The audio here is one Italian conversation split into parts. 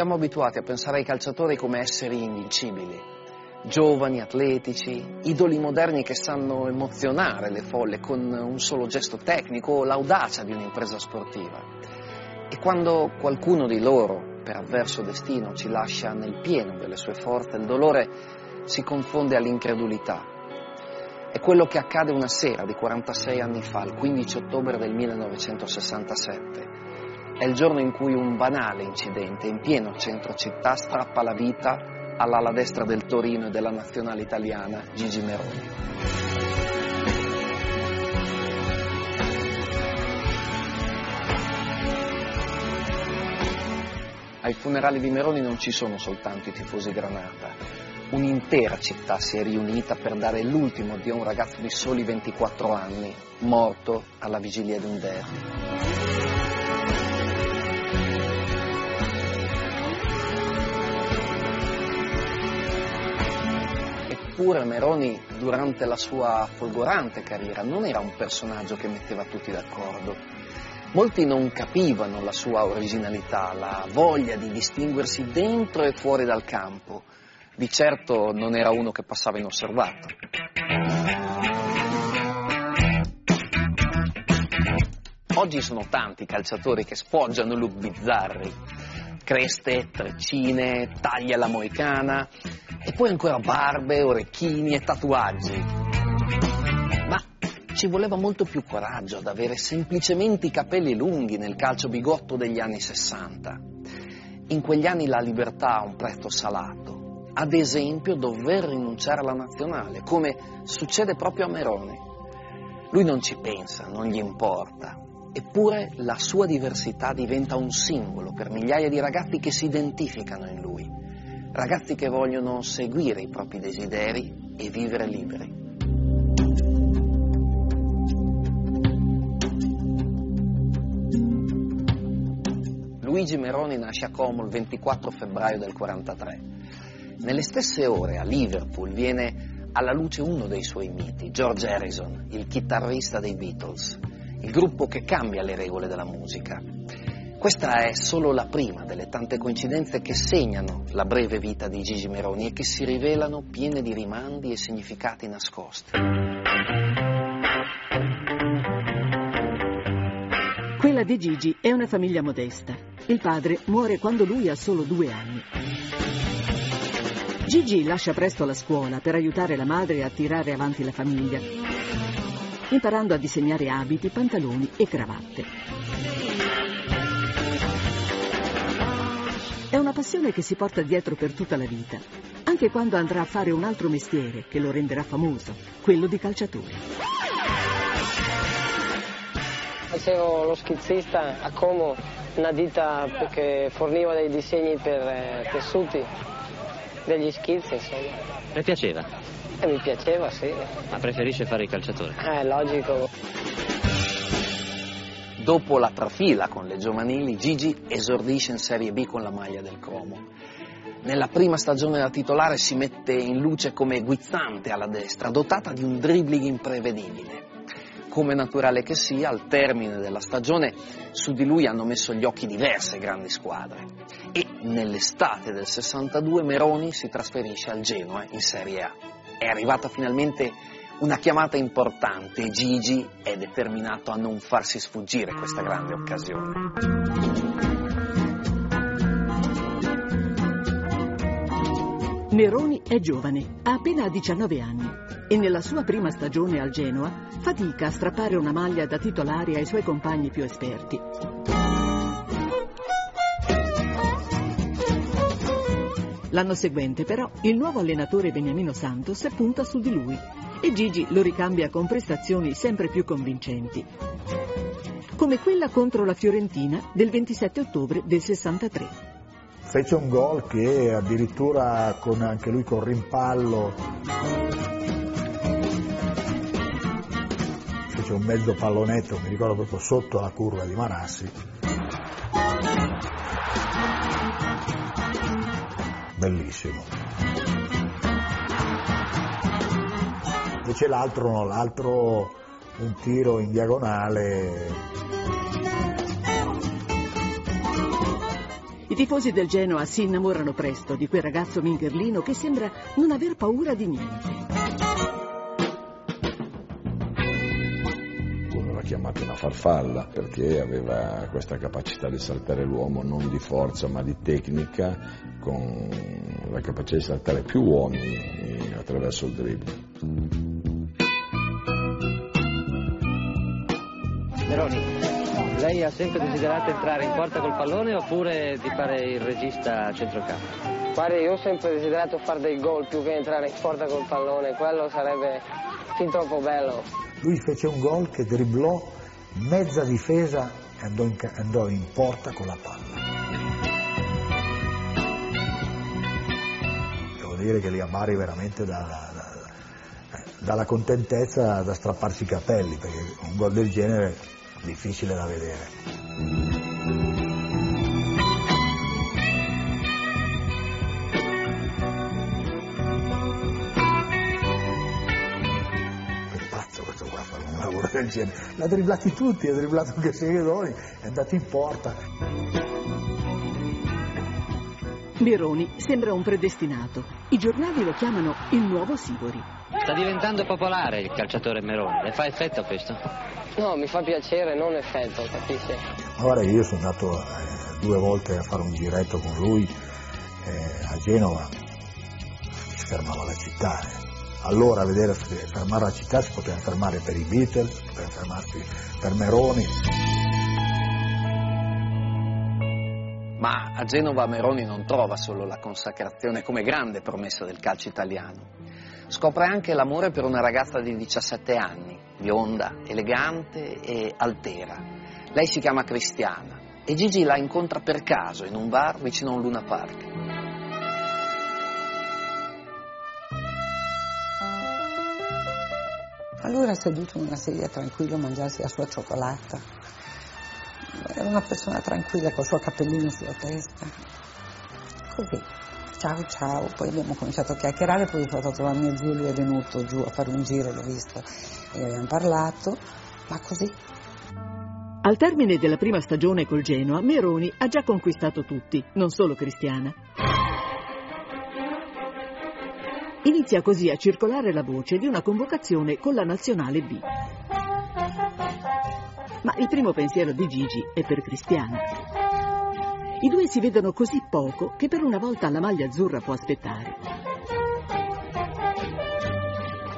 Siamo abituati a pensare ai calciatori come esseri invincibili, giovani, atletici, idoli moderni che sanno emozionare le folle con un solo gesto tecnico o l'audacia di un'impresa sportiva. E quando qualcuno di loro, per avverso destino, ci lascia nel pieno delle sue forze, il dolore si confonde all'incredulità. È quello che accade una sera di 46 anni fa, il 15 ottobre del 1967 è il giorno in cui un banale incidente in pieno centro città strappa la vita all'ala destra del Torino e della nazionale italiana Gigi Meroni. Ai funerali di Meroni non ci sono soltanto i tifosi Granata, un'intera città si è riunita per dare l'ultimo di un ragazzo di soli 24 anni, morto alla vigilia di un derby. Eppure Meroni durante la sua folgorante carriera non era un personaggio che metteva tutti d'accordo. Molti non capivano la sua originalità, la voglia di distinguersi dentro e fuori dal campo. Di certo non era uno che passava inosservato. Oggi sono tanti i calciatori che sfoggiano look bizzarri. Creste, treccine, taglia alla moicana, e poi ancora barbe, orecchini e tatuaggi. Ma ci voleva molto più coraggio ad avere semplicemente i capelli lunghi nel calcio bigotto degli anni 60. In quegli anni la libertà ha un prezzo salato. Ad esempio dover rinunciare alla nazionale, come succede proprio a Merone. Lui non ci pensa, non gli importa. Eppure la sua diversità diventa un simbolo per migliaia di ragazzi che si identificano in lui ragazzi che vogliono seguire i propri desideri e vivere liberi. Luigi Meroni nasce a Como il 24 febbraio del 43. Nelle stesse ore a Liverpool viene alla luce uno dei suoi miti, George Harrison, il chitarrista dei Beatles, il gruppo che cambia le regole della musica. Questa è solo la prima delle tante coincidenze che segnano la breve vita di Gigi Meroni e che si rivelano piene di rimandi e significati nascosti. Quella di Gigi è una famiglia modesta. Il padre muore quando lui ha solo due anni. Gigi lascia presto la scuola per aiutare la madre a tirare avanti la famiglia, imparando a disegnare abiti, pantaloni e cravatte. È una passione che si porta dietro per tutta la vita, anche quando andrà a fare un altro mestiere che lo renderà famoso, quello di calciatore. Facevo lo schizzista a Como, una ditta che forniva dei disegni per eh, tessuti, degli schizzi insomma. Le piaceva? E mi piaceva, sì. Ma preferisce fare il calciatore? Eh, logico. Dopo la trafila con le giovanili, Gigi esordisce in Serie B con la maglia del Como. Nella prima stagione da titolare si mette in luce come guizzante alla destra, dotata di un dribbling imprevedibile. Come naturale che sia, al termine della stagione su di lui hanno messo gli occhi diverse grandi squadre e nell'estate del 62 Meroni si trasferisce al Genoa in Serie A. È arrivata finalmente una chiamata importante e Gigi è determinato a non farsi sfuggire questa grande occasione. Neroni è giovane, ha appena 19 anni e nella sua prima stagione al Genoa fatica a strappare una maglia da titolare ai suoi compagni più esperti. L'anno seguente però il nuovo allenatore Beniamino Santos punta su di lui e Gigi lo ricambia con prestazioni sempre più convincenti, come quella contro la Fiorentina del 27 ottobre del 63. Fece un gol che addirittura con, anche lui con rimpallo fece un mezzo pallonetto, mi ricordo proprio sotto la curva di Manassi. Bellissimo. Invece l'altro no, l'altro un tiro in diagonale. I tifosi del Genoa si innamorano presto di quel ragazzo mingherlino che sembra non aver paura di niente. chiamato una farfalla perché aveva questa capacità di saltare l'uomo non di forza ma di tecnica con la capacità di saltare più uomini attraverso il dribbling. Neroni, lei ha sempre desiderato entrare in porta col pallone oppure di fare il regista a centrocampo? Guarda, io ho sempre desiderato fare dei gol più che entrare in porta col pallone, quello sarebbe fin troppo bello. Lui fece un gol che dribblò mezza difesa e andò in, andò in porta con la palla. Devo dire che li amari veramente da, da, dalla contentezza da strapparsi i capelli, perché un gol del genere è difficile da vedere. L'ha dribblati tutti, ha dribblato anche Segheroni, è andato in porta. Mironi sembra un predestinato. I giornali lo chiamano il nuovo Sivori. Sta diventando popolare il calciatore Meroni. Le fa effetto questo? No, mi fa piacere, non effetto, capisci? Guarda, io sono andato eh, due volte a fare un giretto con lui eh, a Genova, si fermava la città. Eh allora a vedere fermare la città si poteva fermare per i Beatles, si poteva fermarsi per Meroni. Ma a Genova Meroni non trova solo la consacrazione come grande promessa del calcio italiano. Scopre anche l'amore per una ragazza di 17 anni, bionda, elegante e altera. Lei si chiama Cristiana e Gigi la incontra per caso in un bar vicino a un Luna Park. Era seduto in una sedia tranquillo a mangiarsi la sua cioccolata. Era una persona tranquilla col suo cappellino sulla testa. Così, ciao ciao, poi abbiamo cominciato a chiacchierare, poi stato a trovare mio zio, lui è venuto giù a fare un giro, l'ho visto e abbiamo parlato, ma così. Al termine della prima stagione col Genoa, Meroni ha già conquistato tutti, non solo Cristiana. Inizia così a circolare la voce di una convocazione con la nazionale B. Ma il primo pensiero di Gigi è per Cristiana. I due si vedono così poco che per una volta la maglia azzurra può aspettare.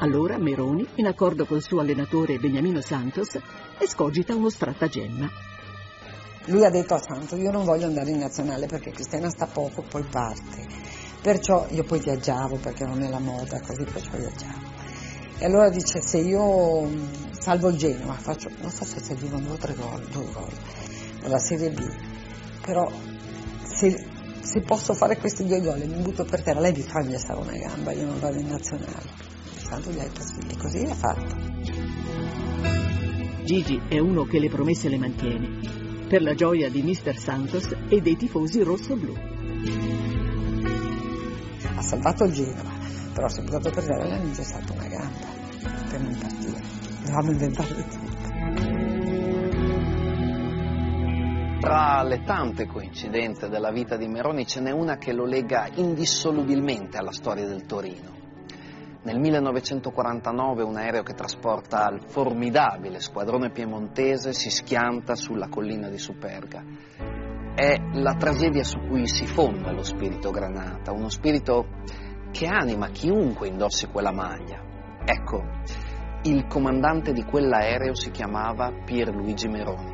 Allora Meroni, in accordo col suo allenatore Beniamino Santos, escogita uno strattagemma. Lui ha detto a Santos, io non voglio andare in nazionale perché Cristiana sta poco, poi parte. Perciò io poi viaggiavo perché non è la moda, così perciò viaggiavo. E allora dice se io mm, salvo il Genoa, faccio, non so se servivano due o tre gol, due gol, nella Serie B, però se, se, posso fare questi due gol e mi butto per terra, lei mi fa stare una gamba, io non vado in nazionale. Tanto gli altri e così ha fatto. Gigi è uno che le promesse le mantiene, per la gioia di Mister Santos e dei tifosi rosso-blu ha salvato il Genova, però se buttato per terra l'ha ingessato una gamba per non partire. Dovevamo inventare di tutto. Tra le tante coincidenze della vita di Meroni ce n'è una che lo lega indissolubilmente alla storia del Torino. Nel 1949 un aereo che trasporta il formidabile squadrone piemontese si schianta sulla collina di Superga è la tragedia su cui si fonda lo spirito granata, uno spirito che anima chiunque indossi quella maglia. Ecco, il comandante di quell'aereo si chiamava Pierluigi Meroni.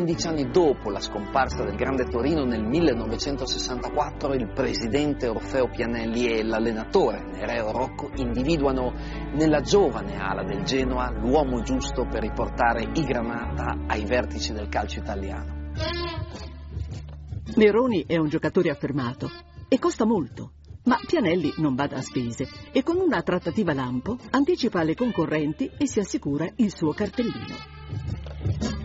15 anni dopo la scomparsa del Grande Torino nel 1964, il presidente Orfeo Pianelli e l'allenatore Nereo Rocco individuano nella giovane ala del Genoa l'uomo giusto per riportare i Granata ai vertici del calcio italiano. Neroni è un giocatore affermato e costa molto. Ma Pianelli non bada a spese e con una trattativa lampo anticipa alle concorrenti e si assicura il suo cartellino.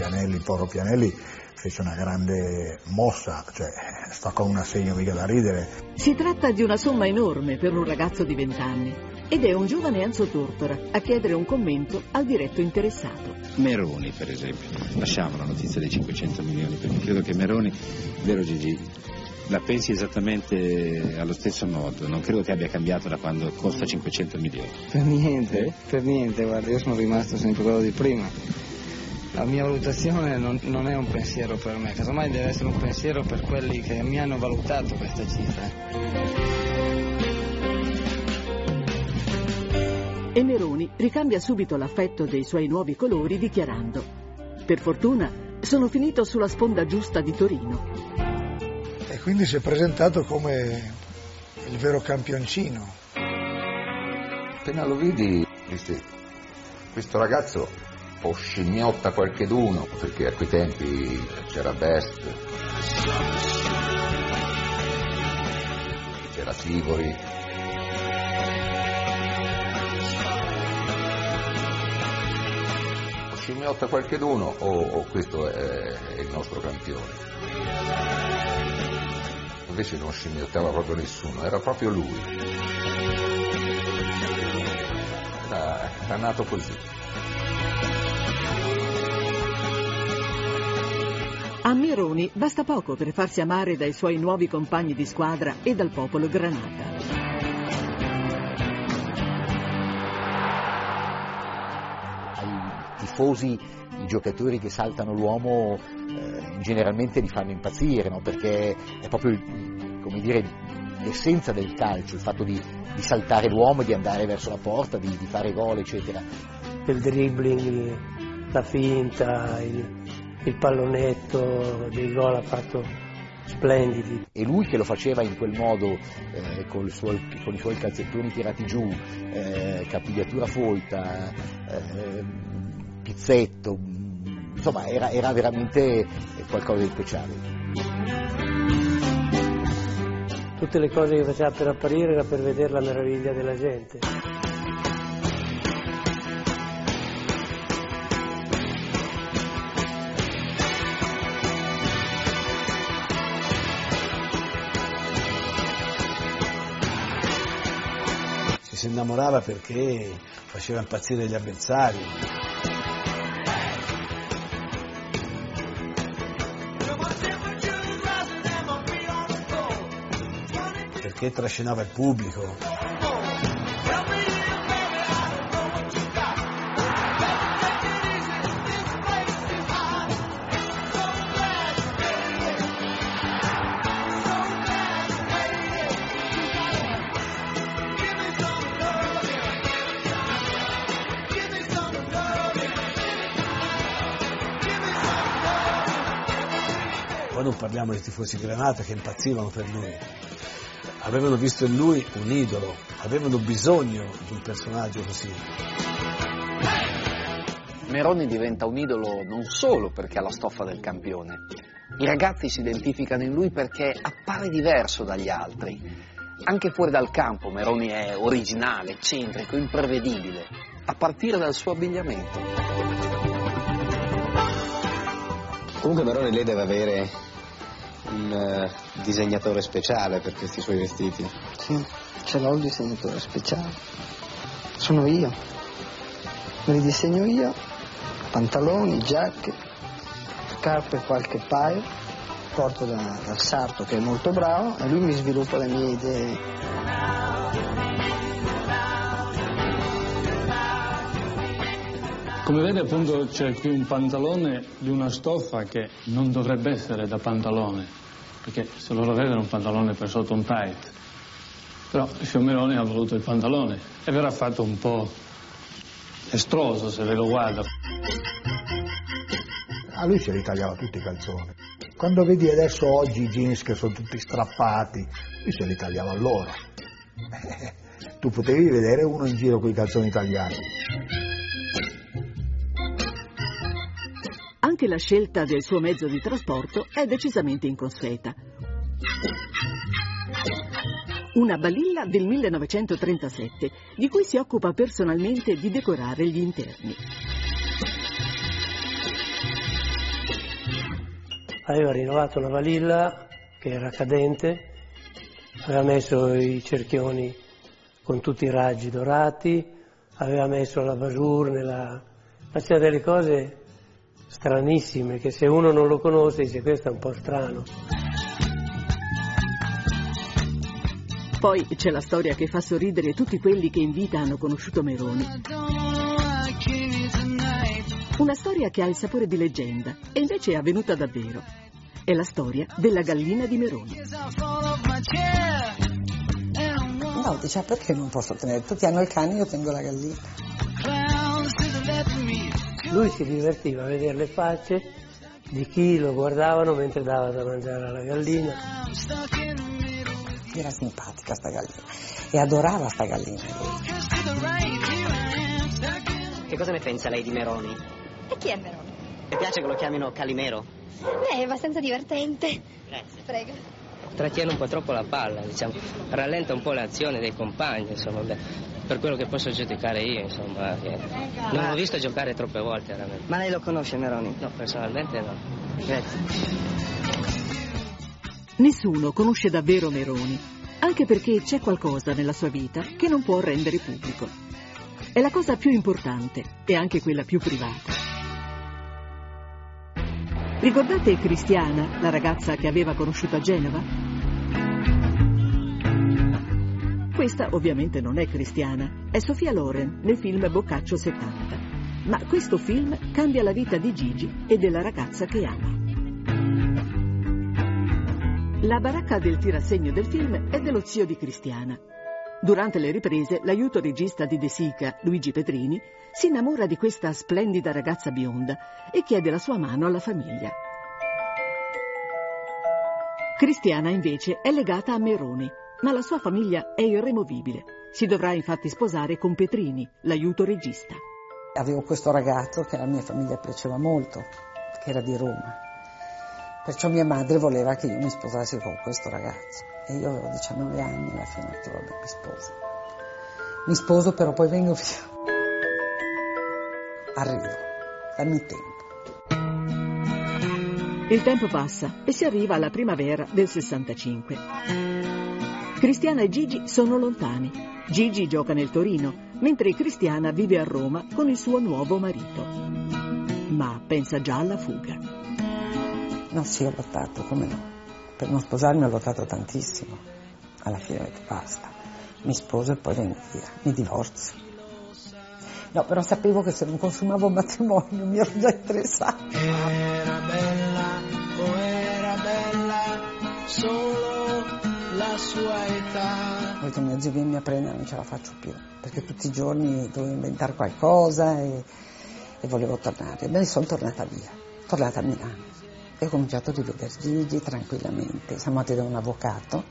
Pianelli, Porro Pianelli fece una grande mossa, cioè sta con un assegno mica da ridere. Si tratta di una somma enorme per un ragazzo di vent'anni. Ed è un giovane Enzo Tortora a chiedere un commento al diretto interessato. Meroni, per esempio. Lasciamo la notizia dei 500 milioni, perché credo che Meroni, vero Gigi, la pensi esattamente allo stesso modo. Non credo che abbia cambiato da quando costa 500 milioni. Per niente, per niente, guarda, io sono rimasto sempre quello di prima. La mia valutazione non, non, è un pensiero per me, casomai deve essere un pensiero per quelli che mi hanno valutato questa cifra. E Neroni ricambia subito l'affetto dei suoi nuovi colori dichiarando Per fortuna sono finito sulla sponda giusta di Torino. E quindi si è presentato come il vero campioncino. Appena lo vidi, dissi, questo ragazzo o scimmiotta qualcheduno, perché a quei tempi c'era Best, c'era Sivori, scimmiotta qualcheduno o, o questo è, è, il nostro campione. Invece non scimmiottava proprio nessuno, era proprio lui. Era, era nato così. A Mironi basta poco per farsi amare dai suoi nuovi compagni di squadra e dal popolo granata. tifosi, i giocatori che saltano l'uomo eh, generalmente li fanno impazzire, no? perché è proprio dire, l'essenza del calcio, il fatto di, di, saltare l'uomo, di andare verso la porta, di, di fare gol, eccetera. Il dribbling, la finta, il, il pallonetto, dei gol ha fatto splendidi. E lui che lo faceva in quel modo, eh, con, suo, con, i suoi calzettoni tirati giù, eh, capigliatura folta, eh, pizzetto, insomma era, era veramente qualcosa di speciale. Tutte le cose che faceva per apparire era per vedere la meraviglia della gente. Si innamorava perché faceva impazzire gli avversari. Perché trascinava il pubblico. Non parliamo dei tifosi Granata che impazzivano per lui. Avevano visto in lui un idolo, avevano bisogno di un personaggio così. Meroni diventa un idolo non solo perché ha la stoffa del campione. I ragazzi si identificano in lui perché appare diverso dagli altri. Anche fuori dal campo Meroni è originale, eccentrico, imprevedibile, a partire dal suo abbigliamento. Comunque Meroni lei deve avere un uh, disegnatore speciale per questi suoi vestiti. Sì, ce l'ho il disegnatore speciale. Sono io. Me li disegno io, pantaloni, giacche, scarpe qualche paio, porto da, dal sarto che è molto bravo e lui mi sviluppa le mie idee. Come vede appunto c'è qui un pantalone di una stoffa che non dovrebbe essere da pantalone, perché se loro vedono un pantalone per sotto un tight. Però il Fiomerone ha voluto il pantalone e verrà fatto un po' estroso se ve lo guarda. A lui se li tagliava tutti i calzoni. Quando vedi adesso oggi i jeans che sono tutti strappati, lui se li tagliava loro. tu potevi vedere uno in giro con i calzoni tagliati. Anche la scelta del suo mezzo di trasporto è decisamente inconsueta. Una balilla del 1937, di cui si occupa personalmente di decorare gli interni. Aveva rinnovato la balilla che era cadente, aveva messo i cerchioni con tutti i raggi dorati, aveva messo la basur nella... faceva delle cose stranissime che se uno non lo conosce dice questo è un po' strano. Poi c'è la storia che fa sorridere tutti quelli che in vita hanno conosciuto Meroni. Una storia che ha il sapore di leggenda e invece è avvenuta davvero. È la storia della gallina di Meroni. No, dice, perché non posso tenere? Tutti hanno il cane, io tengo la gallina. Lui si divertiva a vedere le facce di chi lo guardavano mentre dava da mangiare alla gallina. Era simpatica sta gallina e adorava sta gallina. Che cosa ne pensa lei di Meroni? E chi è Meroni? Le piace che lo chiamino Calimero? Beh, è abbastanza divertente. Grazie. Prego. Trattiene un po' troppo la palla, diciamo, rallenta un po' l'azione dei compagni, insomma, beh, per quello che posso giudicare io, insomma, non l'ho visto giocare troppe volte veramente. Ma lei lo conosce Meroni? No, personalmente no. Grazie. Nessuno conosce davvero Meroni, anche perché c'è qualcosa nella sua vita che non può rendere pubblico. È la cosa più importante e anche quella più privata. Ricordate Cristiana, la ragazza che aveva conosciuto a Genova? Questa ovviamente non è Cristiana, è Sofia Loren nel film Boccaccio 70. Ma questo film cambia la vita di Gigi e della ragazza che ama. La baracca del tirasegno del film è dello zio di Cristiana. Durante le riprese, l'aiuto regista di De Sica, Luigi Petrini, si innamora di questa splendida ragazza bionda e chiede la sua mano alla famiglia. Cristiana invece è legata a Meroni, ma la sua famiglia è irremovibile. Si dovrà infatti sposare con Petrini, l'aiuto regista. Avevo questo ragazzo che alla mia famiglia piaceva molto, che era di Roma. Perciò mia madre voleva che io mi sposassi con questo ragazzo. E io avevo 19 anni, alla fine ho detto vabbè mi sposo. Mi sposo però poi vengo via. Arrivo, dammi tempo. Il tempo passa e si arriva alla primavera del 65. Cristiana e Gigi sono lontani. Gigi gioca nel Torino, mentre Cristiana vive a Roma con il suo nuovo marito. Ma pensa già alla fuga. No, sì, ho lottato, come no. Per non sposarmi ho lottato tantissimo. Alla fine ho detto basta. Mi sposo e poi vengo via. Mi divorzio. No, però sapevo che se non consumavo un matrimonio mi ero già interessata. Era bella o era bella solo la sua età. Ho detto mio zio vieni a prendere, non ce la faccio più. Perché tutti i giorni dovevo inventare qualcosa e, e volevo tornare. Ebbene sono tornata via. Tornata a Milano. E ho cominciato a rivedere Gigi tranquillamente. Siamo andati da un avvocato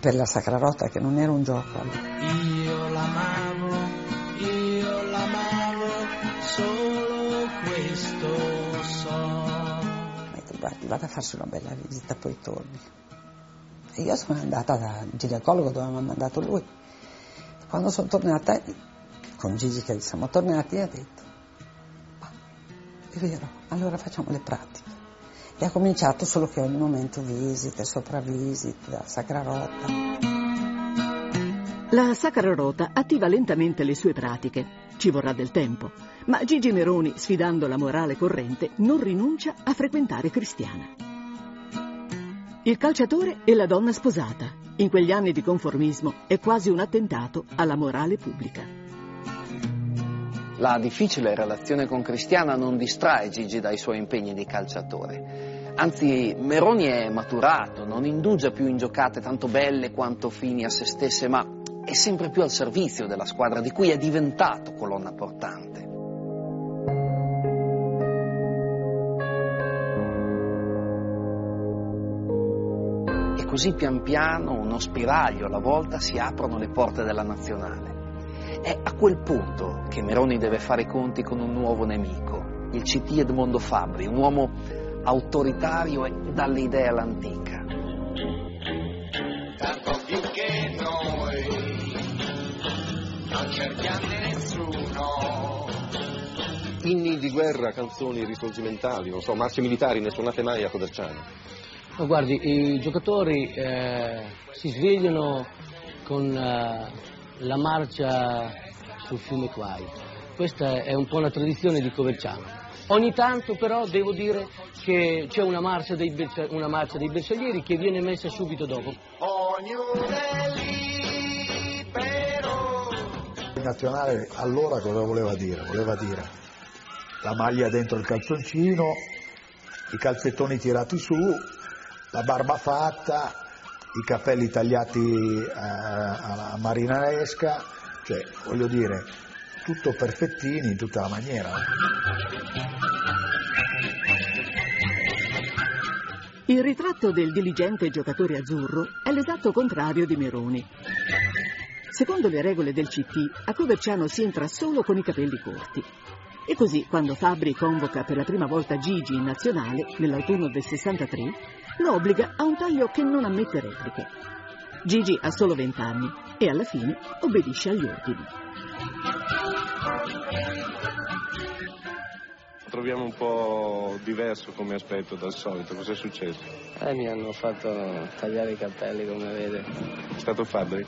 per la Sacra Rota, che non era un gioco. Io l'amavo, io l'amavo, solo questo so. Ho detto, guardi, vado a farsi una bella visita, poi torni. Io sono andata dal ginecologo dove mi ha mandato lui. Quando sono tornata, con Gigi che siamo tornati, ha detto, "Ma, è vero, allora facciamo le pratiche. E ha cominciato solo che ogni momento visite, sopravvisite, la Sacra Rota. La Sacra Rota attiva lentamente le sue pratiche. Ci vorrà del tempo. Ma Gigi Meroni, sfidando la morale corrente, non rinuncia a frequentare Cristiana. Il calciatore e la donna sposata. In quegli anni di conformismo è quasi un attentato alla morale pubblica. La difficile relazione con Cristiana non distrae Gigi dai suoi impegni di calciatore. Anzi, Meroni è maturato, non indugia più in giocate tanto belle quanto fini a se stesse, ma è sempre più al servizio della squadra di cui è diventato colonna portante. Così pian piano, uno spiraglio alla volta, si aprono le porte della nazionale. È a quel punto che Meroni deve fare i conti con un nuovo nemico, il CT Edmondo Fabri, un uomo autoritario e dalle idee all'antica. Tanto più che noi non cerchiamo nessuno. Inni di guerra, canzoni risorgimentali, non so, marce militari, ne suonate mai a Coverciano? Ma guardi, i giocatori eh, si svegliano con, eh, la marcia sul fiume Quai. Questa è un po' una tradizione di Coverciano. Ogni tanto però devo dire che c'è una marcia dei, bersa- una marcia dei bersaglieri che viene messa subito dopo. Il nazionale allora cosa voleva dire? Voleva dire la maglia dentro il calzoncino, i calzettoni tirati su, la barba fatta, i capelli tagliati eh, alla marinaresca, cioè voglio dire tutto perfettini in tutta la maniera. Il ritratto del diligente giocatore azzurro è l'esatto contrario di Meroni. Secondo le regole del CT, a Coverciano si entra solo con i capelli corti. E così, quando Fabri convoca per la prima volta Gigi in nazionale, nell'autunno del 63, lo obbliga a un taglio che non ammette repliche. Gigi ha solo 20 anni e alla fine obbedisce agli ordini. Troviamo un po' diverso come aspetto dal solito, cos'è successo? Eh, mi hanno fatto tagliare i capelli, come vede. È stato Fabri?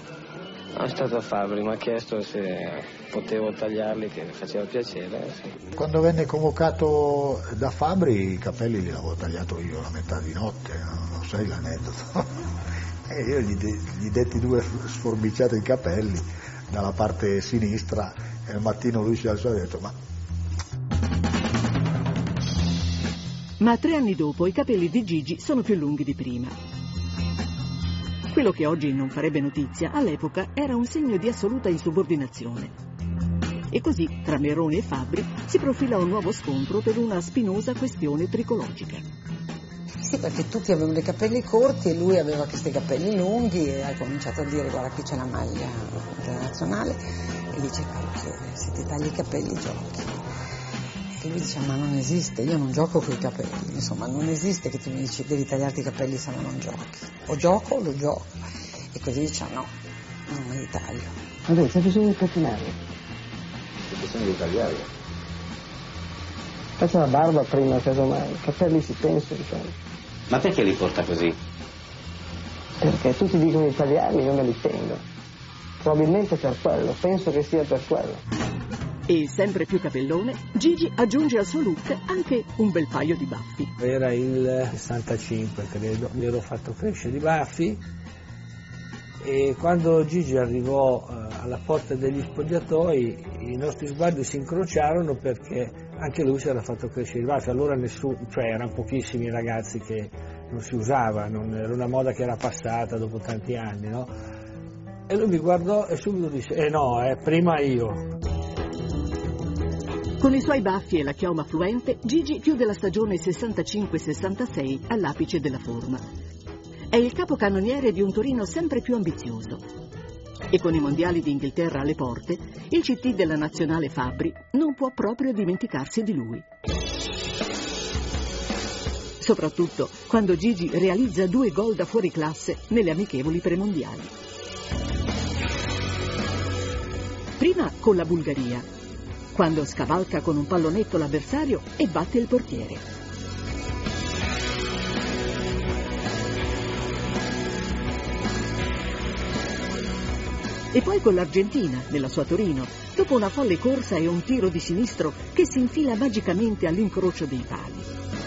No, è stato Fabri, mi ha chiesto se potevo tagliarli, che faceva piacere. sì. Quando venne convocato da Fabri i capelli li avevo tagliato io a metà di notte, no? non sai l'aneddoto. e io gli, de- gli detti due sforbiciate i capelli dalla parte sinistra e al mattino lui si alzò e ha detto ma Ma tre anni dopo i capelli di Gigi sono più lunghi di prima. Quello che oggi non farebbe notizia, all'epoca era un segno di assoluta insubordinazione. E così, tra Merone e Fabri, si profila un nuovo scontro per una spinosa questione tricologica. Sì, perché tutti avevano i capelli corti e lui aveva questi capelli lunghi e ha cominciato a dire guarda qui c'è la maglia internazionale e dice cavolo se ti tagli i capelli giochi. E lui dice ma non esiste, io non gioco con i capelli, insomma non esiste che tu mi dici devi tagliarti i capelli se no non giochi. O gioco o lo gioco. E così dice no, non me li taglio. Vabbè, c'è bisogno di pettinare. C'è bisogno di tagliare. Faccio la barba prima, casomai. I capelli si pensa, diciamo. Ma perché li porta così? Perché tutti dicono di tagliarli, io me li tengo. Probabilmente per quello, penso che sia per quello. E sempre più capellone, Gigi aggiunge al suo look anche un bel paio di baffi. Era il 65 credo, mi ero fatto crescere i baffi e quando Gigi arrivò eh, alla porta degli spogliatoi i nostri sguardi si incrociarono perché anche lui si era fatto crescere i baffi, allora nessuno, cioè erano pochissimi i ragazzi che non si usava, non- era una moda che era passata dopo tanti anni, no? E lui mi guardò e subito disse, eh no, eh, prima io. Con i suoi baffi e la chioma fluente, Gigi chiude la stagione 65-66 all'apice della forma. È il capocannoniere di un Torino sempre più ambizioso. E con i mondiali d'Inghilterra alle porte, il CT della nazionale Fabri non può proprio dimenticarsi di lui. Soprattutto quando Gigi realizza due gol da fuori classe nelle amichevoli premondiali. Prima con la Bulgaria, quando scavalca con un pallonetto l'avversario e batte il portiere. E poi con l'Argentina, nella sua Torino, dopo una folle corsa e un tiro di sinistro che si infila magicamente all'incrocio dei pali.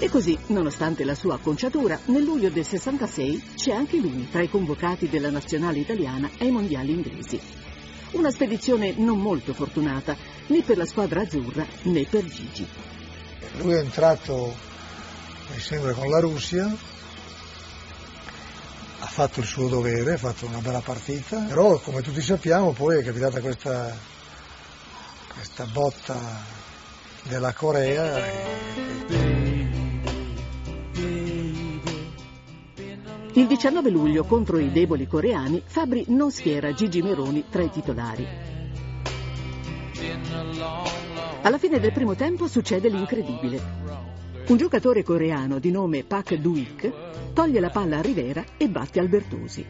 E così, nonostante la sua acconciatura, nel luglio del 66 c'è anche lui tra i convocati della nazionale italiana ai mondiali inglesi. Una spedizione non molto fortunata, né per la squadra azzurra né per Gigi. Lui è entrato, mi sembra, con la Russia, ha fatto il suo dovere, ha fatto una bella partita, però come tutti sappiamo poi è capitata questa, questa botta della Corea. e- Il 19 luglio contro i deboli coreani, Fabri non schiera Gigi Meroni tra i titolari. Alla fine del primo tempo succede l'incredibile. Un giocatore coreano di nome Pak Duik toglie la palla a Rivera e batte Albertosi.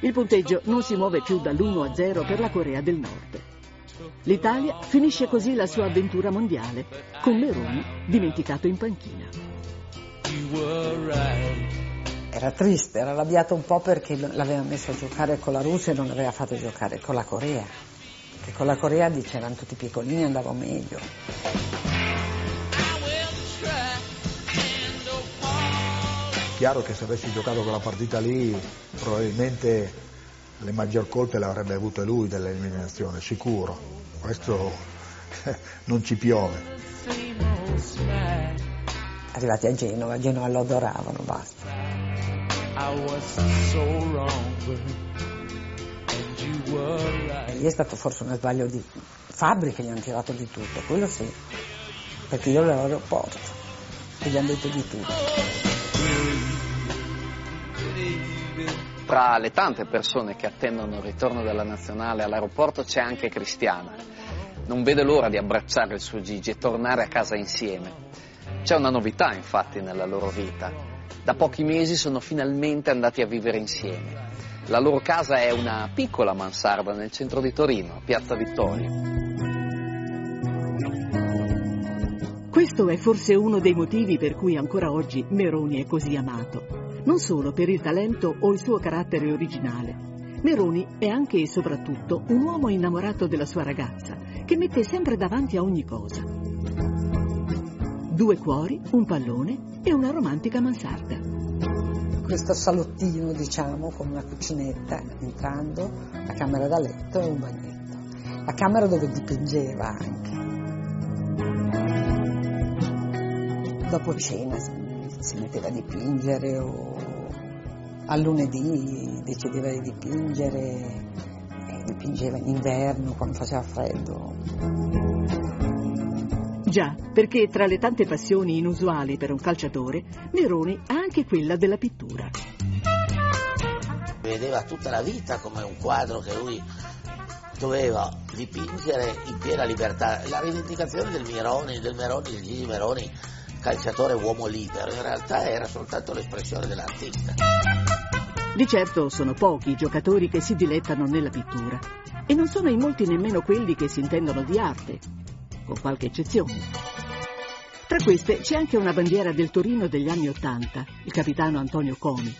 Il punteggio non si muove più dall'1 a 0 per la Corea del Nord. L'Italia finisce così la sua avventura mondiale, con Meroni dimenticato in panchina. Era triste, era arrabbiato un po' perché l'aveva messo a giocare con la Russia e non l'aveva fatto giocare con la Corea. Perché con la Corea dicevano tutti piccolini e andava meglio. Chiaro che se avessi giocato quella partita lì probabilmente le maggior colpe le avrebbe avute lui dell'eliminazione, sicuro. Questo non ci piove. Arrivati a Genova, a Genova lo adoravano, basta. Lì è stato forse uno sbaglio di fabbriche, gli hanno tirato di tutto, quello sì, perché io ero all'aeroporto e gli hanno detto di tutto. Tra le tante persone che attendono il ritorno della nazionale all'aeroporto c'è anche Cristiana. Non vede l'ora di abbracciare il suo Gigi e tornare a casa insieme. C'è una novità infatti nella loro vita. Da pochi mesi sono finalmente andati a vivere insieme. La loro casa è una piccola mansarda nel centro di Torino, Piazza Vittoria. Questo è forse uno dei motivi per cui ancora oggi Meroni è così amato. Non solo per il talento o il suo carattere originale. Meroni è anche e soprattutto un uomo innamorato della sua ragazza, che mette sempre davanti a ogni cosa. Due cuori, un pallone e una romantica mansarda. Questo salottino, diciamo, con una cucinetta, entrando, la camera da letto e un bagnetto. La camera dove dipingeva anche. Dopo cena si metteva a dipingere o al lunedì decideva di dipingere e dipingeva in inverno quando faceva freddo. Già, perché tra le tante passioni inusuali per un calciatore, Neroni ha anche quella della pittura. Vedeva tutta la vita come un quadro che lui doveva dipingere in piena libertà. La rivendicazione del Meroni, del Meroni, di Gigi Meroni, calciatore uomo libero, in realtà era soltanto l'espressione dell'artista. Di certo sono pochi i giocatori che si dilettano nella pittura e non sono in molti nemmeno quelli che si intendono di arte, con qualche eccezione. Tra queste c'è anche una bandiera del Torino degli anni Ottanta, il capitano Antonio Comi,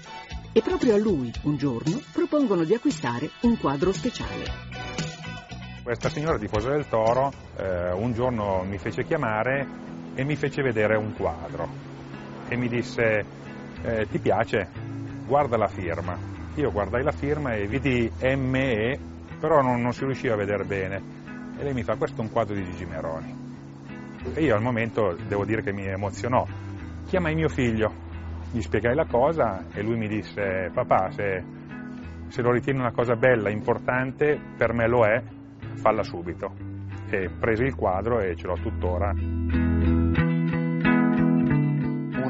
e proprio a lui, un giorno, propongono di acquistare un quadro speciale. Questa signora tifosa del Toro eh, un giorno mi fece chiamare e mi fece vedere un quadro e mi disse eh, ti piace? Guarda la firma. Io guardai la firma e vidi ME, però non, non si riusciva a vedere bene. E lei mi fa questo è un quadro di Gigi Meroni. E io al momento devo dire che mi emozionò. Chiamai mio figlio, gli spiegai la cosa e lui mi disse papà se, se lo ritieni una cosa bella, importante, per me lo è, falla subito. E presi il quadro e ce l'ho tuttora.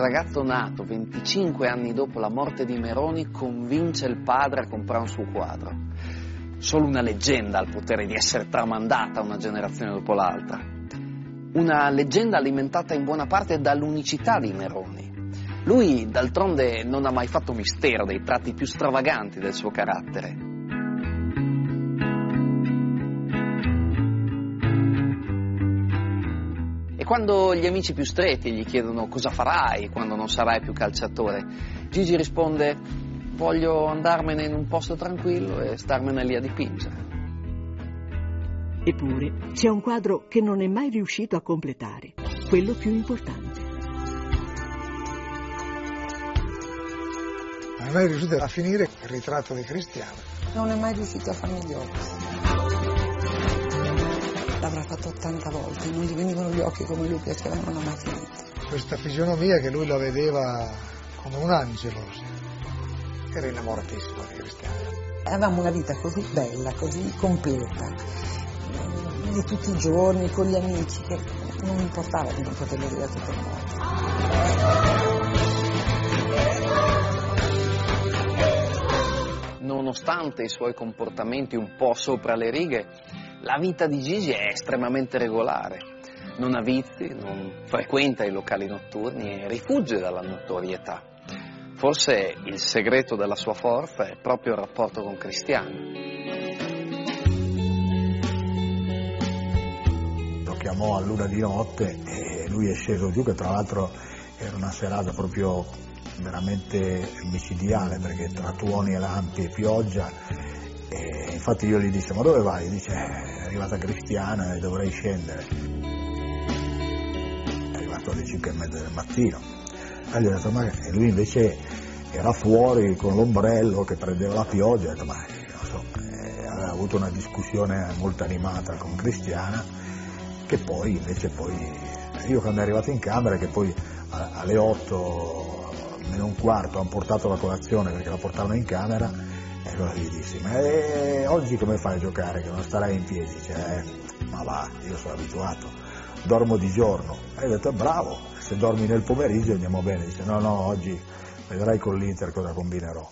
Ragazzo nato 25 anni dopo la morte di Meroni convince il padre a comprare un suo quadro. Solo una leggenda ha il potere di essere tramandata una generazione dopo l'altra. Una leggenda alimentata in buona parte dall'unicità di Meroni. Lui, d'altronde, non ha mai fatto mistero dei tratti più stravaganti del suo carattere. E quando gli amici più stretti gli chiedono cosa farai quando non sarai più calciatore, Gigi risponde voglio andarmene in un posto tranquillo e starmene lì a dipingere. Eppure c'è un quadro che non è mai riuscito a completare, quello più importante. Non è mai riuscito a finire il ritratto di Cristiano. Non è mai riuscito a farmi gli occhi. L'avrà fatto 80 volte, non gli venivano gli occhi come lui piaceva, non mai finito. Questa fisionomia che lui la vedeva come un angelo. Era innamoratissimo di Cristiano. Avevamo una vita così bella, così completa, di tutti i giorni, con gli amici, che non importava di non poterlo dire a tutto il mondo. Nonostante i suoi comportamenti un po' sopra le righe, la vita di Gigi è estremamente regolare. Non ha vizi, non frequenta i locali notturni e rifugge dalla notorietà. forse il segreto della sua forza è proprio il rapporto con Cristiano. Lo chiamò a luna di notte e lui è sceso giù, che tra l'altro era una serata proprio veramente micidiale perché tra tuoni e lampi e pioggia e infatti io gli disse ma dove vai? Dice "Eh, è arrivata Cristiana e dovrei scendere. È arrivato alle 5 e mezza del mattino. Ho detto ma e lui invece era fuori con l'ombrello che prendeva la pioggia, ho detto ma non so, eh, aveva avuto una discussione molto animata con Cristiana che poi invece poi io quando è arrivato in camera che poi alle 8 meno un quarto hanno portato la colazione perché la portavano in camera e allora gli dissi ma eh, oggi come fai a giocare che non starai in piedi? Dice eh, ma va io sono abituato. Dormo di giorno. E ho detto bravo se dormi nel pomeriggio andiamo bene. Dice no no oggi vedrai con l'Inter cosa combinerò.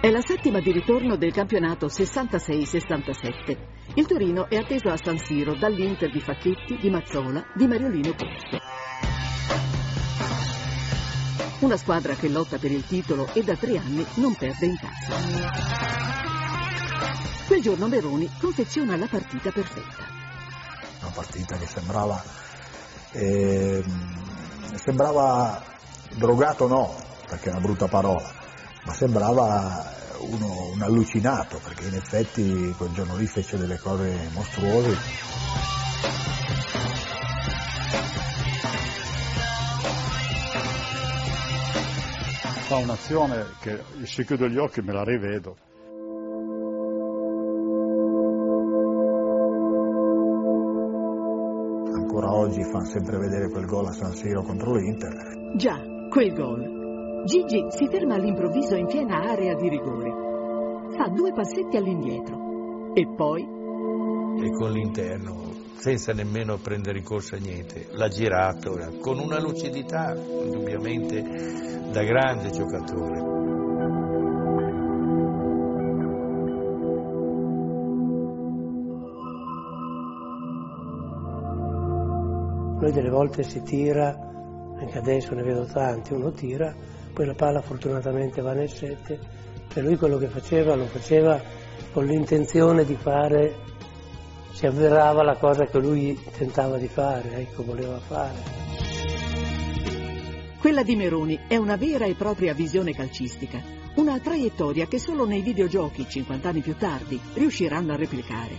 È la settima di ritorno del campionato 66-67. Il Torino è atteso a San Siro dall'Inter di Facchetti, di Mazzola, di Mariolino Pozzo. Una squadra che lotta per il titolo e da tre anni non perde in casa. Quel giorno Meroni confeziona la partita perfetta. una partita che sembrava ehm, sembrava drogato no perché è una brutta parola ma sembrava uno, un allucinato perché in effetti quel giorno lì fece delle cose mostruose fa un'azione che se chiudo gli occhi me la rivedo. ancora oggi fanno sempre vedere quel gol a San Siro contro l'Inter Già, quel gol. Gigi si ferma all'improvviso in piena area di rigore. Fa due passetti all'indietro. E poi e con l'interno, senza nemmeno prendere in corsa niente. L'ha girato con una lucidità indubbiamente da grande giocatore. Noi delle volte si tira, anche adesso ne vedo tanti, uno tira, poi la palla fortunatamente va nel sette, e lui quello che faceva lo faceva con l'intenzione di fare, si avverava la cosa che lui tentava di fare, ecco, voleva fare. quella di Meroni è una vera e propria visione calcistica. Una traiettoria che solo nei videogiochi, 50 anni più tardi, riusciranno a replicare.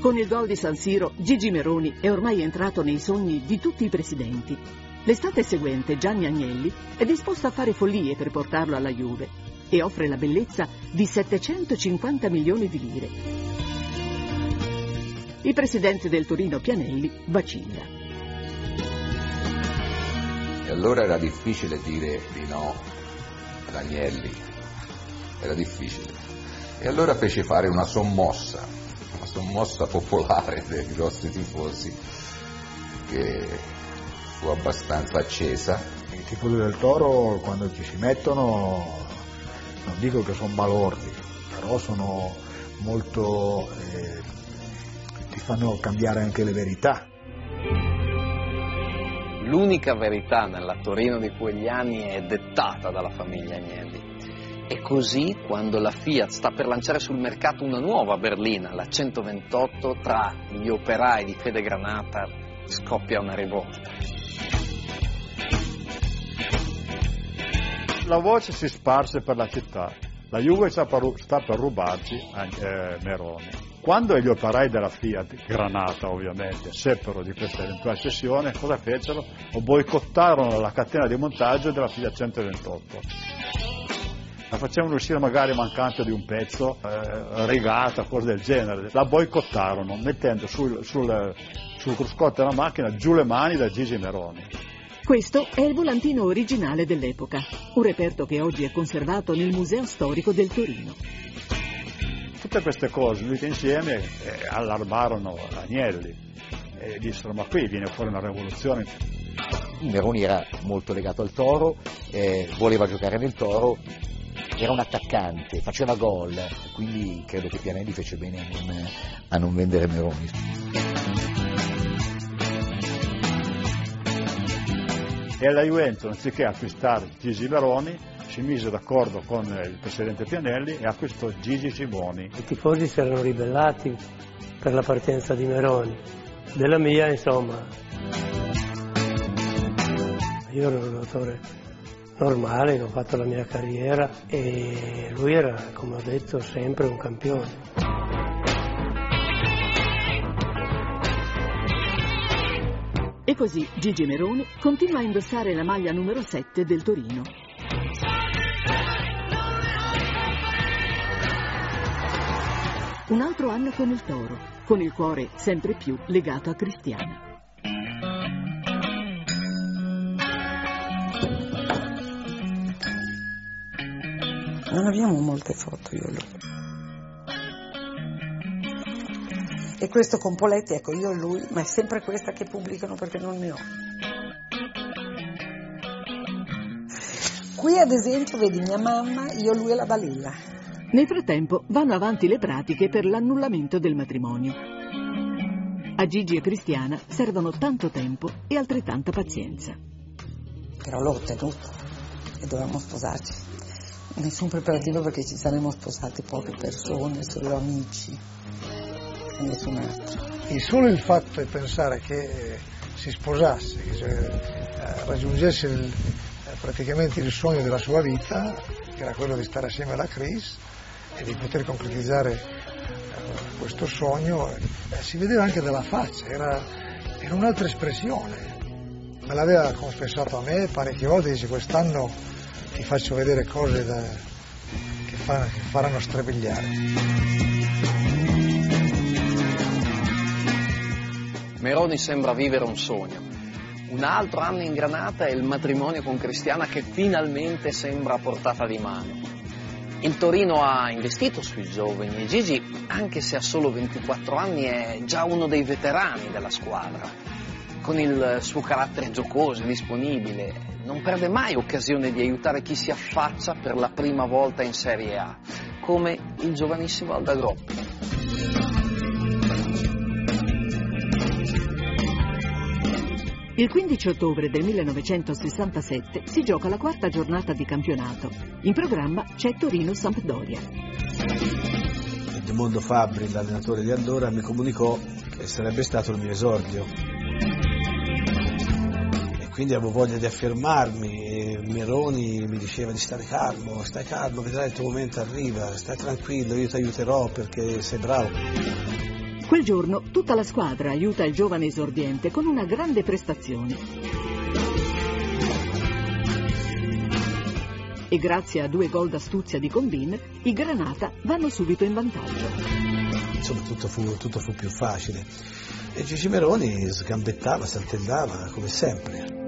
Con il gol di San Siro, Gigi Meroni è ormai entrato nei sogni di tutti i presidenti. L'estate seguente Gianni Agnelli è disposto a fare follie per portarlo alla Juve e offre la bellezza di 750 milioni di lire. Il presidente del Torino Pianelli vacilla. E allora era difficile dire di no ad Agnelli, era difficile. E allora fece fare una sommossa, una sommossa popolare dei grossi tifosi che fu abbastanza accesa. i tifosi del Toro quando ci si mettono non dico che sono balordi però sono molto eh, ti fanno cambiare anche le verità L'unica verità nella Torino di quegli anni è dettata dalla famiglia Agnelli. E così, quando la Fiat sta per lanciare sul mercato una nuova berlina, la 128, tra gli operai di Fede Granata scoppia una rivolta. La voce si sparse per la città. La Juve sta per, sta per rubarci eh, Meroni. Quando gli operai della Fiat, Granata ovviamente, seppero di questa eventuale cessione, cosa fecero? O boicottarono la catena di montaggio della Fiat 128. La facevano uscire magari mancante di un pezzo, eh, rigata, cose del genere. La boicottarono mettendo sul, sul, sul cruscotto della macchina giù le mani da Gigi Meroni. Questo è il volantino originale dell'epoca, un reperto che oggi è conservato nel Museo Storico del Torino. Tutte queste cose unite insieme eh, allarmarono Agnelli e dissero ma qui viene fuori una rivoluzione. Meroni era molto legato al Toro, eh, voleva giocare nel Toro, era un attaccante, faceva gol, quindi credo che Pianelli fece bene a non, a non vendere Meroni. E la Juventus, anziché acquistare Gigi Veroni, si mise d'accordo con il presidente Pianelli e acquistò Gigi Simoni. I tifosi si erano ribellati per la partenza di Meroni. Della mia, insomma, io ero un giocatore normale, ho fatto la mia carriera e lui era, come ho detto, sempre un campione. E così Gigi Meroni continua a indossare la maglia numero 7 del Torino. Un altro anno con il Toro, con il cuore sempre più legato a Cristiana. Non abbiamo molte foto io e lui. E questo con Poletti, ecco, io e lui, ma è sempre questa che pubblicano perché non ne ho. Qui ad esempio vedi mia mamma, io, lui e la balilla. Nel frattempo vanno avanti le pratiche per l'annullamento del matrimonio. A Gigi e Cristiana servono tanto tempo e altrettanta pazienza. Però l'ho ottenuto e dovevamo sposarci. Nessun preparativo perché ci saremmo sposati poche persone, solo amici nessun altro. E solo il fatto di pensare che eh, si sposasse, che eh, raggiungesse il, eh, praticamente il sogno della sua vita, che era quello di stare assieme alla Chris e di poter concretizzare questo sogno, si vedeva anche dalla faccia, era, era un'altra espressione. Me l'aveva confessato a me parecchie volte, dice quest'anno ti faccio vedere cose da, che, fa, che faranno strabiliare. Meroni sembra vivere un sogno. Un altro anno in granata è il matrimonio con Cristiana che finalmente sembra a portata di mano. Il Torino ha investito sui giovani e Gigi, anche se ha solo 24 anni, è già uno dei veterani della squadra. Con il suo carattere giocoso e disponibile, non perde mai occasione di aiutare chi si affaccia per la prima volta in Serie A, come il giovanissimo Aldagroppi. Il 15 ottobre del 1967 si gioca la quarta giornata di campionato. In programma c'è Torino-Sampdoria. Edmondo Fabri, l'allenatore di allora, mi comunicò che sarebbe stato il mio esordio. E quindi avevo voglia di affermarmi e Meroni mi diceva di stare calmo, stai calmo, vedrai il tuo momento arriva, stai tranquillo, io ti aiuterò perché sei bravo. Quel giorno tutta la squadra aiuta il giovane esordiente con una grande prestazione. E grazie a due gol d'astuzia di Combin, i Granata vanno subito in vantaggio. Insomma, tutto fu, tutto fu più facile. E Gigi Meroni sgambettava, saltellava, come sempre.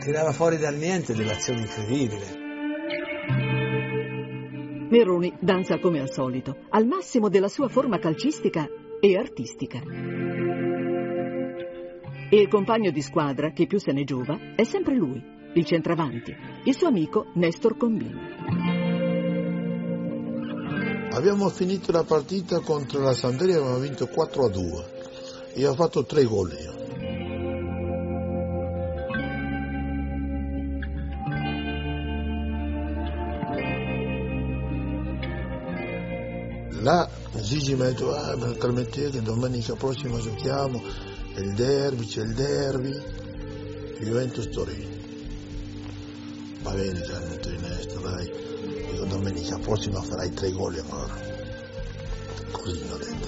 Tirava fuori dal niente dell'azione incredibile. Meroni danza come al solito, al massimo della sua forma calcistica e artistica. E il compagno di squadra che più se ne giova è sempre lui, il centravanti, il suo amico Nestor Combini. Abbiamo finito la partita contro la Sampdoria e abbiamo vinto 4 a 2. Io ho fatto 3 gol io. Là Gigi mi ha detto, ah, permettete domenica prossima giochiamo il derby, c'è il derby, Juventus Torino. Va bene, detto Ernesto, dai, dico domenica prossima farai tre gol ancora. Così mi ho detto.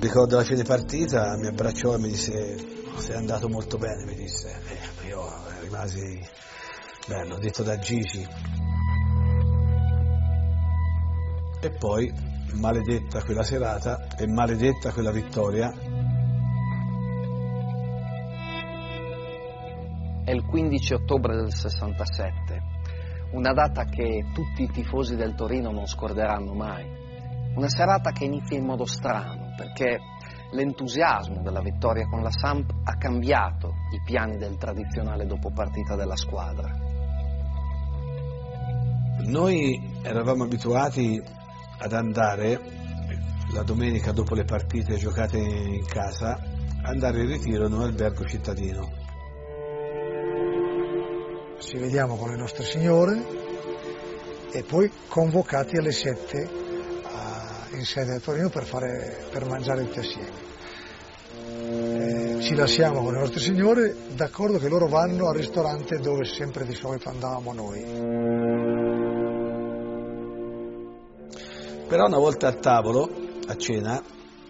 Ricordo la fine partita, mi abbracciò e mi disse sei andato molto bene, mi disse. E io rimasi, bello, detto da Gigi. E poi, maledetta quella serata e maledetta quella vittoria, È il 15 ottobre del 67, una data che tutti i tifosi del Torino non scorderanno mai. Una serata che inizia in modo strano, perché l'entusiasmo della vittoria con la Samp ha cambiato i piani del tradizionale dopo partita della squadra. Noi eravamo abituati ad andare la domenica dopo le partite giocate in casa, andare in ritiro in un albergo cittadino. ci vediamo con le nostre signore e poi convocati alle 7 in sede a Torino per, fare, per mangiare tutti assieme. Eh, ci lasciamo con le nostre signore, d'accordo che loro vanno al ristorante dove sempre di solito andavamo noi. Però una volta a tavolo, a cena,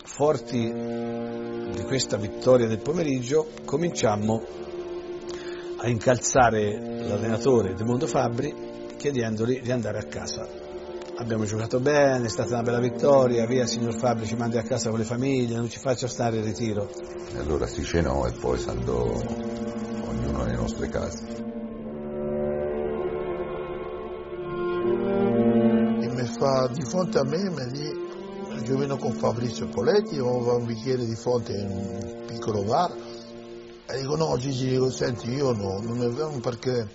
forti di questa vittoria del pomeriggio, cominciammo a incalzare l'allenatore De Mondo Fabbri chiedendogli di andare a casa. Abbiamo giocato bene, è stata una bella vittoria, via signor Fabbri ci mandi a casa con le famiglie, non ci faccia stare in ritiro. E allora si cenò e poi si andò ognuno nelle nostre case. Fa di fronte a me, mi dice giovino con Fabrizio Poletti, aveva un bicchiere di fonte in un piccolo bar. E dico no Gigi, dico, senti io no, non è vero perché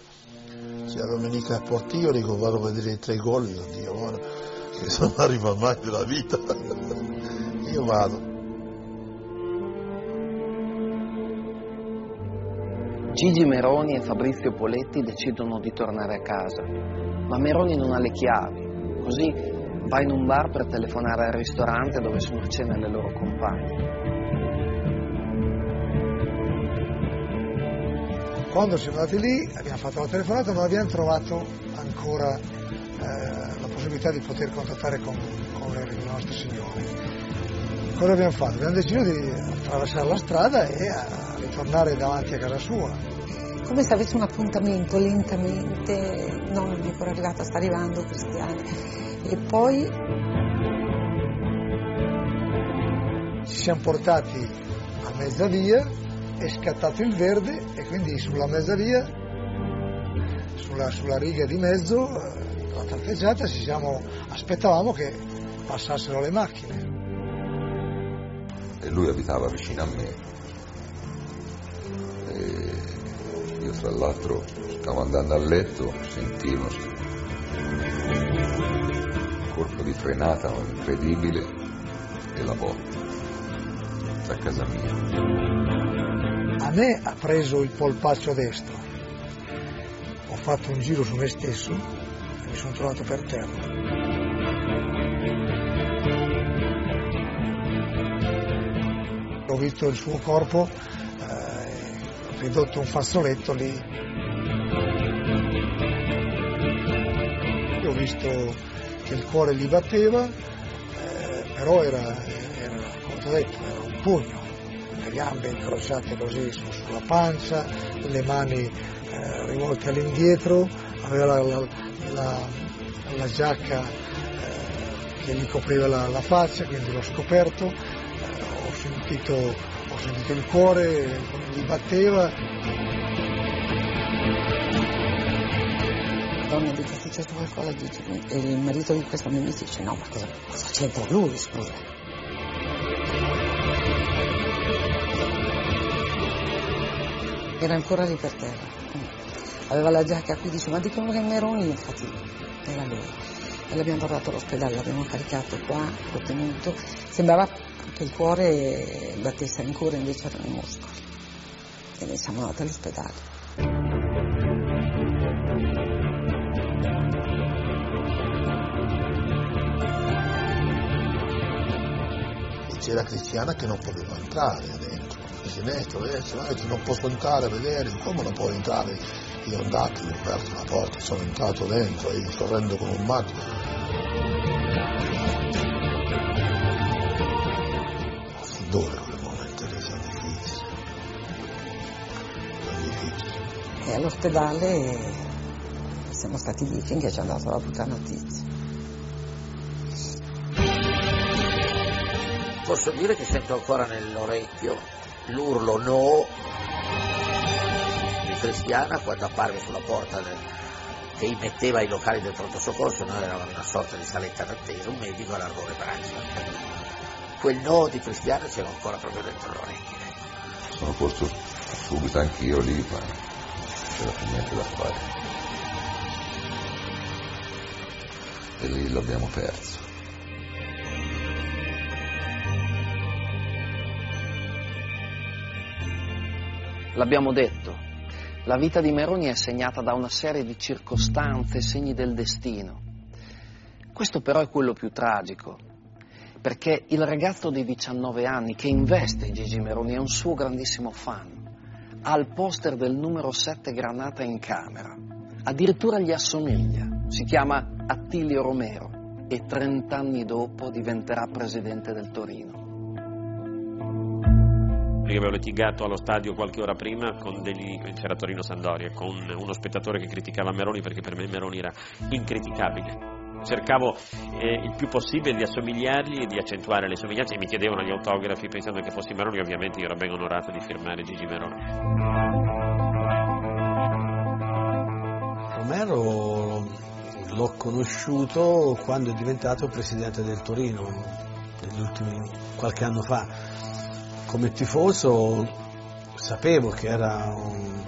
c'era domenica a Portillo, dico vado a vedere i tre gol, dico Dio, guarda, che non arriva mai nella vita. io vado. Gigi Meroni e Fabrizio Poletti decidono di tornare a casa, ma Meroni non ha le chiavi, così va in un bar per telefonare al ristorante dove sono a cena le loro compagne. Quando siamo andati lì abbiamo fatto la telefonata non abbiamo trovato ancora eh, la possibilità di poter contattare con, con le, nostre signore. Cosa abbiamo fatto? Abbiamo deciso di attraversare la strada e a ritornare davanti a casa sua. Come se avesse un appuntamento lentamente, no, non è ancora arrivata, sta arrivando Cristiana. E poi ci siamo portati a mezza via è scattato il verde e quindi sulla mezza via, sulla, sulla riga di mezzo, la tratteggiata, ci siamo, aspettavamo che passassero le macchine. E lui abitava vicino a me. Tra l'altro stavo andando a letto, sentivo un colpo di frenata incredibile e la botta da casa mia. A me ha preso il polpaccio destro, ho fatto un giro su me stesso e mi sono trovato per terra. Ho visto il suo corpo ridotto un fazzoletto lì. Ho visto che il cuore gli batteva, eh, però era, era, detto, era un pugno le gambe incrociate così su, sulla pancia, le mani eh, rivolte all'indietro, aveva la, la, la, la giacca eh, che gli copriva la, faccia, quindi l'ho scoperto, eh, ho, sentito, sentito il cuore, gli batteva. Donna dice è successo qualcosa, e il marito di questa mia amica dice no, ma cosa, cosa c'entra lui, scusa? era ancora lì per terra. Aveva la giacca qui, dice, ma dicono che Meroni, infatti era lui. E l'abbiamo portato all'ospedale, l'abbiamo caricato qua, l'ho tenuto. Sembrava che il cuore battesse ancora, invece erano i muscoli. E ne siamo andati all'ospedale. C'era Cristiana che non poteva entrare dentro finestra, adesso, adesso non posso entrare a vedere, come non può entrare? Io andato, ho aperto la porta, sono entrato dentro e correndo come un matto. Dolore quel momento, sono difficili. Sono difficili. E all'ospedale siamo stati lì finché ci è andata la brutta notizia. Posso dire che sento ancora nell'orecchio l'urlo no di Cristiana quando apparve sulla porta del, che immetteva i locali del pronto soccorso, noi eravamo una sorta di saletta d'attesa, un medico allargò le braccia. Quel no di Cristiana c'era ancora proprio dentro l'orecchio. Sono posto subito anch'io lì, ma c'era più niente da fare. E lì l'abbiamo perso. L'abbiamo detto, La vita di Meroni è segnata da una serie di circostanze, segni del destino. Questo però è quello più tragico, perché il ragazzo di 19 anni che investe Gigi Meroni è un suo grandissimo fan. Ha il poster del numero 7 Granata in camera, addirittura gli assomiglia. Si chiama Attilio Romero e 30 anni dopo diventerà presidente del Torino. Io avevo litigato allo stadio qualche ora prima con degli, c'era Torino Sandoria, con uno spettatore che criticava Meroni perché per me Meroni era incriticabile. Cercavo eh, il più possibile di assomigliargli e di accentuare le somiglianze mi chiedevano gli autografi pensando che fossi Meroni, ovviamente io ero ben onorato di firmare Gigi Meroni. Romero l'ho conosciuto quando è diventato presidente del Torino, qualche anno fa. Come tifoso sapevo che era un,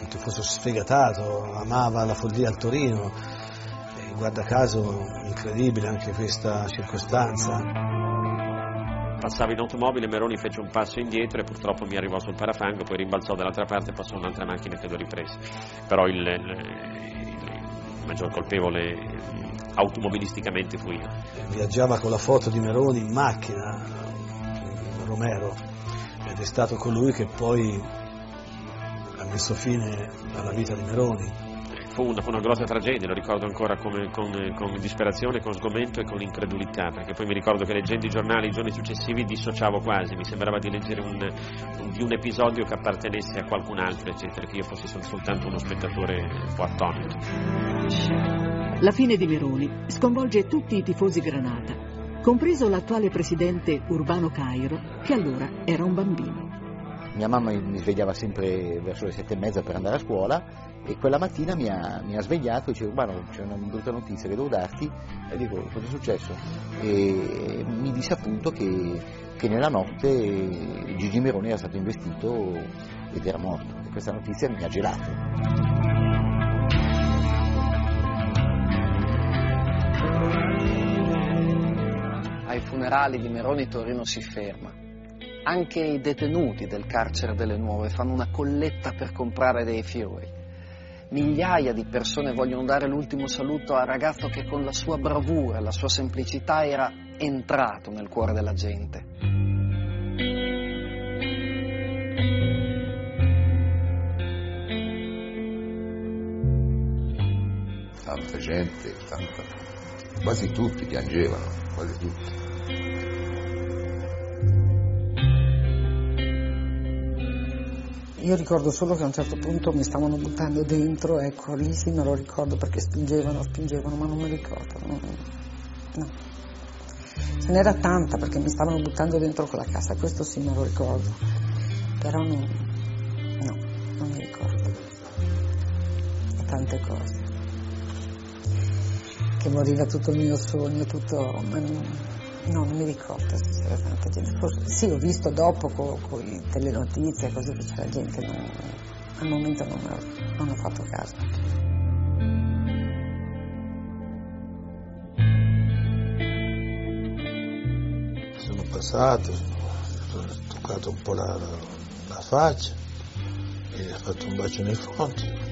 un tifoso sfegatato, amava la follia al Torino guarda caso incredibile anche questa circostanza. Passavo in automobile, Meroni fece un passo indietro e purtroppo mi arrivò sul parafango, poi rimbalzò dall'altra parte e passò un'altra macchina che lo riprese. Però il, il, il maggior colpevole automobilisticamente fui io. Viaggiava con la foto di Meroni in macchina, Romero, ed è stato colui che poi ha messo fine alla vita di Meroni. Fu una, una grossa tragedia, lo ricordo ancora come, con, con, disperazione, con sgomento e con incredulità, perché poi mi ricordo che leggendo i giornali i giorni successivi dissociavo quasi, mi sembrava di leggere un, di un episodio che appartenesse a qualcun altro, eccetera, che io fossi soltanto uno spettatore un po' attonito. La fine di Meroni sconvolge tutti i tifosi Granata, compreso l'attuale presidente Urbano Cairo, che allora era un bambino. Mia mamma mi svegliava sempre verso le sette e mezza per andare a scuola e quella mattina mi ha, mi ha svegliato e dice Urbano c'è una brutta notizia che devo darti e dico cosa è successo? E mi disse appunto che, che nella notte Gigi Meroni era stato investito ed era morto e questa notizia mi ha gelato. Ai funerali di Meroni Torino si ferma. Anche i detenuti del carcere delle Nuove fanno una colletta per comprare dei fiori. Migliaia di persone vogliono dare l'ultimo saluto al ragazzo che con la sua bravura e la sua semplicità era entrato nel cuore della gente. Tanta gente, tanta... quasi tutti piangevano, quasi tutti. Io ricordo solo che a un certo punto mi stavano buttando dentro, ecco, lì sì me lo ricordo perché spingevano, spingevano, ma non mi ricordo. No. Ce n'era tanta perché mi stavano buttando dentro quella casa, questo sì me lo ricordo. Però no, no non mi ricordo. Tante cose. Che moriva tutto il mio sogno, tutto. Ma no, non mi ricordo se c'era tanta gente. Forse, sì, ho visto dopo con co le telenotizie, cose che c'era gente, non, al momento non, ho, non ho fatto caso. Sono passato, ho toccato un po' la, la, la faccia e gli ho fatto un bacio nei fronti.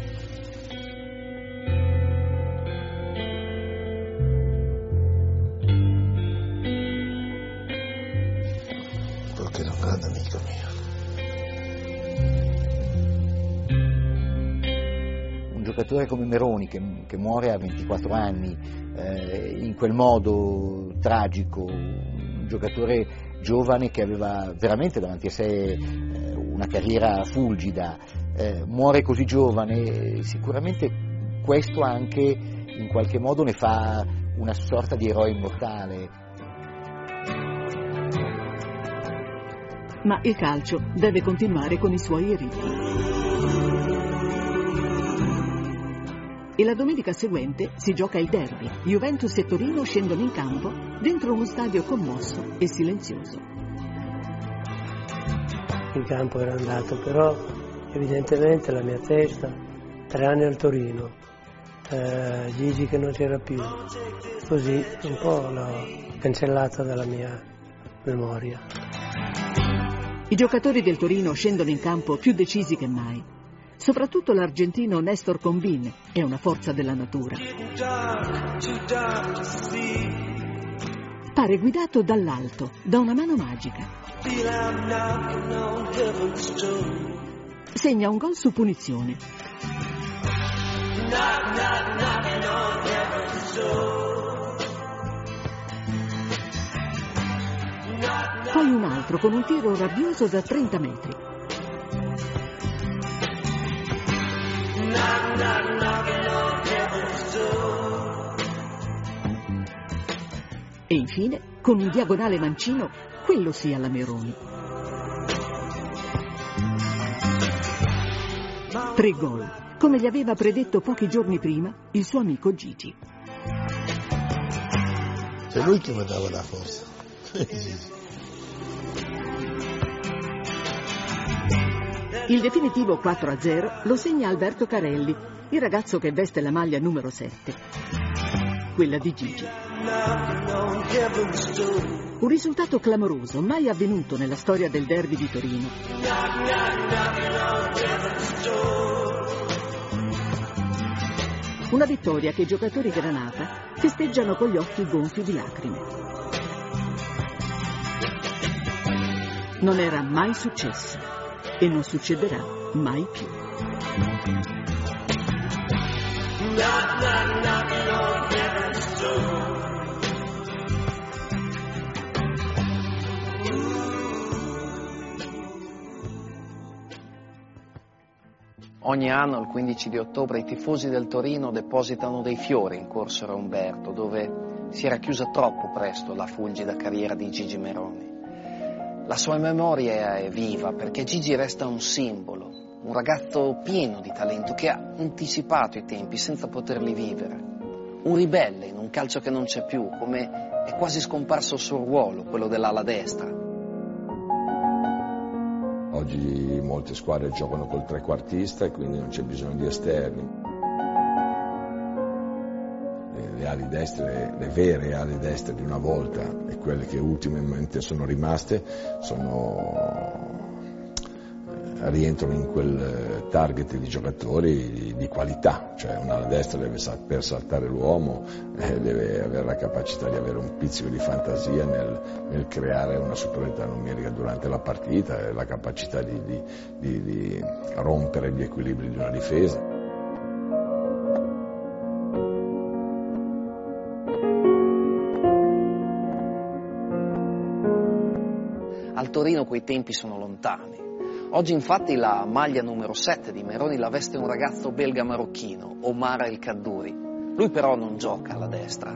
Grande amico mio. un giocatore come Meroni che, che muore a 24 anni eh, in quel modo tragico, un giocatore giovane che aveva veramente davanti a sé eh, una carriera fulgida, eh, muore così giovane, sicuramente questo anche in qualche modo ne fa una sorta di eroe immortale. Ma il calcio deve continuare con i suoi riti. E la domenica seguente si gioca il derby. Juventus e Torino scendono in campo dentro uno stadio commosso e silenzioso. In campo era andato, però evidentemente la mia testa, tre anni al Torino, eh, Gigi che non c'era più, così un po' l'ho cancellata dalla mia memoria. I giocatori del Torino scendono in campo più decisi che mai. Soprattutto l'argentino Nestor Combin è una forza della natura. Pare guidato dall'alto, da una mano magica. Segna un gol su punizione. Poi un altro con un tiro rabbioso da 30 metri. E infine, con un diagonale mancino, quello sì alla Meroni. Tre gol, come gli aveva predetto pochi giorni prima il suo amico Gigi. È lui che mi dava la forza. Il definitivo 4-0 lo segna Alberto Carelli, il ragazzo che veste la maglia numero 7, quella di Gigi. Un risultato clamoroso, mai avvenuto nella storia del derby di Torino. Una vittoria che i giocatori granata festeggiano con gli occhi gonfi di lacrime. Non era mai successo e non succederà mai più. Ogni anno, il 15 di ottobre, i tifosi del Torino depositano dei fiori in Corso Umberto, dove si era chiusa troppo presto la fulgida carriera di Gigi Meroni. La sua memoria è viva perché Gigi resta un simbolo, un ragazzo pieno di talento che ha anticipato i tempi senza poterli vivere. Un ribelle in un calcio che non c'è più, come è quasi scomparso il suo ruolo, quello dell'ala destra. Oggi molte squadre giocano col trequartista e quindi non c'è bisogno di esterni. Le ali destre, le vere ali destre di una volta e quelle che ultimamente sono rimaste sono rientrano in quel target di giocatori di qualità, cioè una destra deve saper saltare l'uomo, eh, deve avere la capacità di avere un pizzico di fantasia nel, nel creare una superiorità numerica durante la partita la capacità di, di, di, di rompere gli equilibri di una difesa. Torino quei tempi sono lontani. Oggi infatti la maglia numero 7 di Meroni la veste un ragazzo belga marocchino, Omar El Kaddouri. Lui però non gioca alla destra.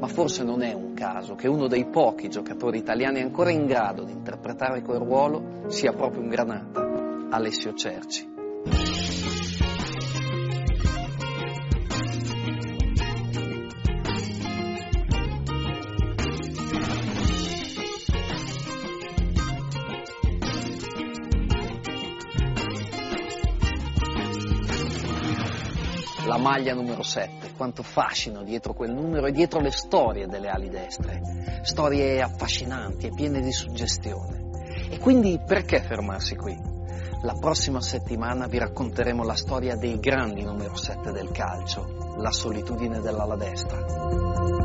Ma forse non è un caso che uno dei pochi giocatori italiani ancora in grado di interpretare quel ruolo sia proprio un granata, Alessio Cerci. Maglia numero 7, quanto fascino dietro quel numero e dietro le storie delle ali destre, storie affascinanti e piene di suggestione. E quindi perché fermarsi qui? La prossima settimana vi racconteremo la storia dei grandi numero 7 del calcio, la solitudine dell'ala destra.